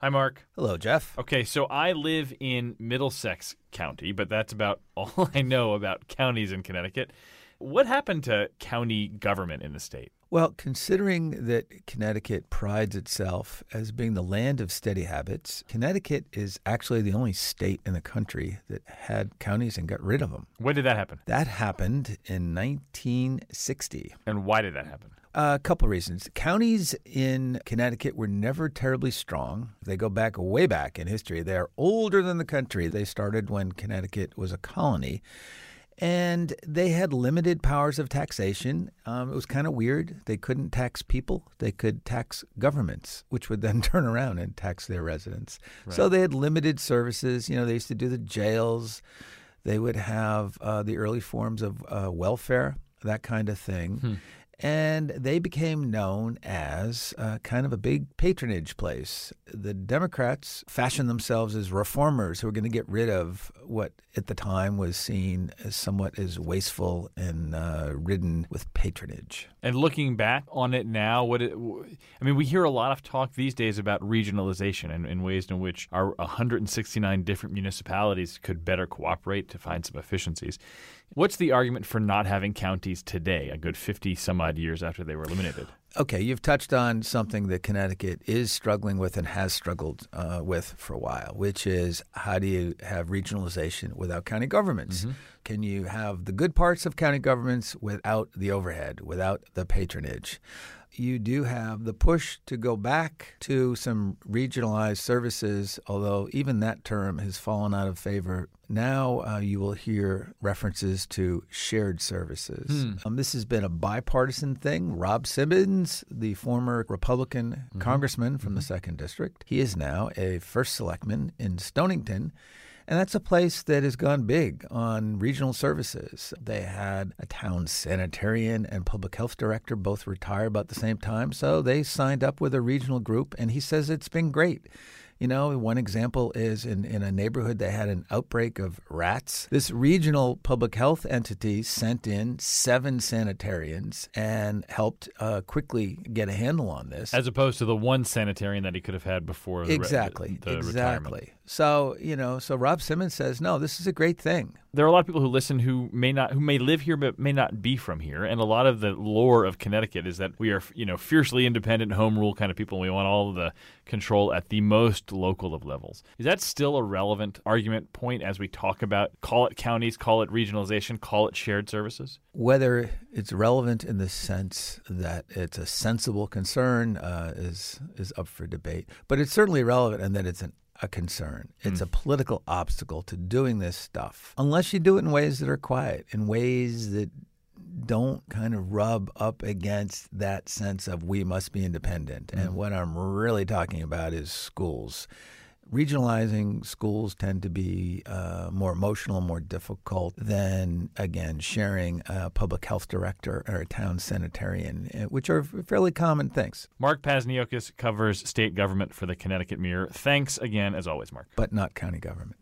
Hi, Mark. Hello, Jeff. Okay, so I live in Middlesex County, but that's about all I know about counties in Connecticut. What happened to county government in the state? Well, considering that Connecticut prides itself as being the land of steady habits, Connecticut is actually the only state in the country that had counties and got rid of them. When did that happen? That happened in 1960. And why did that happen? A couple of reasons. Counties in Connecticut were never terribly strong. They go back way back in history. They are older than the country. They started when Connecticut was a colony. And they had limited powers of taxation. Um, it was kind of weird. They couldn't tax people, they could tax governments, which would then turn around and tax their residents. Right. So they had limited services. You know, they used to do the jails, they would have uh, the early forms of uh, welfare, that kind of thing. Hmm and they became known as uh, kind of a big patronage place. The Democrats fashioned themselves as reformers who were going to get rid of what at the time was seen as somewhat as wasteful and uh, ridden with patronage. And looking back on it now, what it, I mean, we hear a lot of talk these days about regionalization and, and ways in which our 169 different municipalities could better cooperate to find some efficiencies. What's the argument for not having counties today, a good 50 some odd years after they were eliminated? Okay, you've touched on something that Connecticut is struggling with and has struggled uh, with for a while, which is how do you have regionalization without county governments? Mm-hmm. Can you have the good parts of county governments without the overhead, without the patronage? you do have the push to go back to some regionalized services, although even that term has fallen out of favor. Now uh, you will hear references to shared services. Hmm. Um, this has been a bipartisan thing. Rob Simmons, the former Republican mm-hmm. congressman from mm-hmm. the second district, he is now a first selectman in Stonington. And that's a place that has gone big on regional services. They had a town sanitarian and public health director both retire about the same time. So they signed up with a regional group, and he says it's been great. You know, one example is in, in a neighborhood that had an outbreak of rats. This regional public health entity sent in seven sanitarians and helped uh, quickly get a handle on this. As opposed to the one sanitarian that he could have had before the, exactly, the, the exactly. Retirement. So, you know, so Rob Simmons says, no, this is a great thing. There are a lot of people who listen who may not who may live here but may not be from here, and a lot of the lore of Connecticut is that we are, you know, fiercely independent, home rule kind of people, and we want all the control at the most local of levels. Is that still a relevant argument point as we talk about call it counties, call it regionalization, call it shared services? Whether it's relevant in the sense that it's a sensible concern uh, is is up for debate, but it's certainly relevant and that it's an a concern. It's mm. a political obstacle to doing this stuff, unless you do it in ways that are quiet, in ways that don't kind of rub up against that sense of we must be independent. Mm. And what I'm really talking about is schools regionalizing schools tend to be uh, more emotional, more difficult than, again, sharing a public health director or a town sanitarian, eh, which are fairly common things. Mark Pazniokas covers state government for the Connecticut Mirror. Thanks again, as always, Mark. But not county government.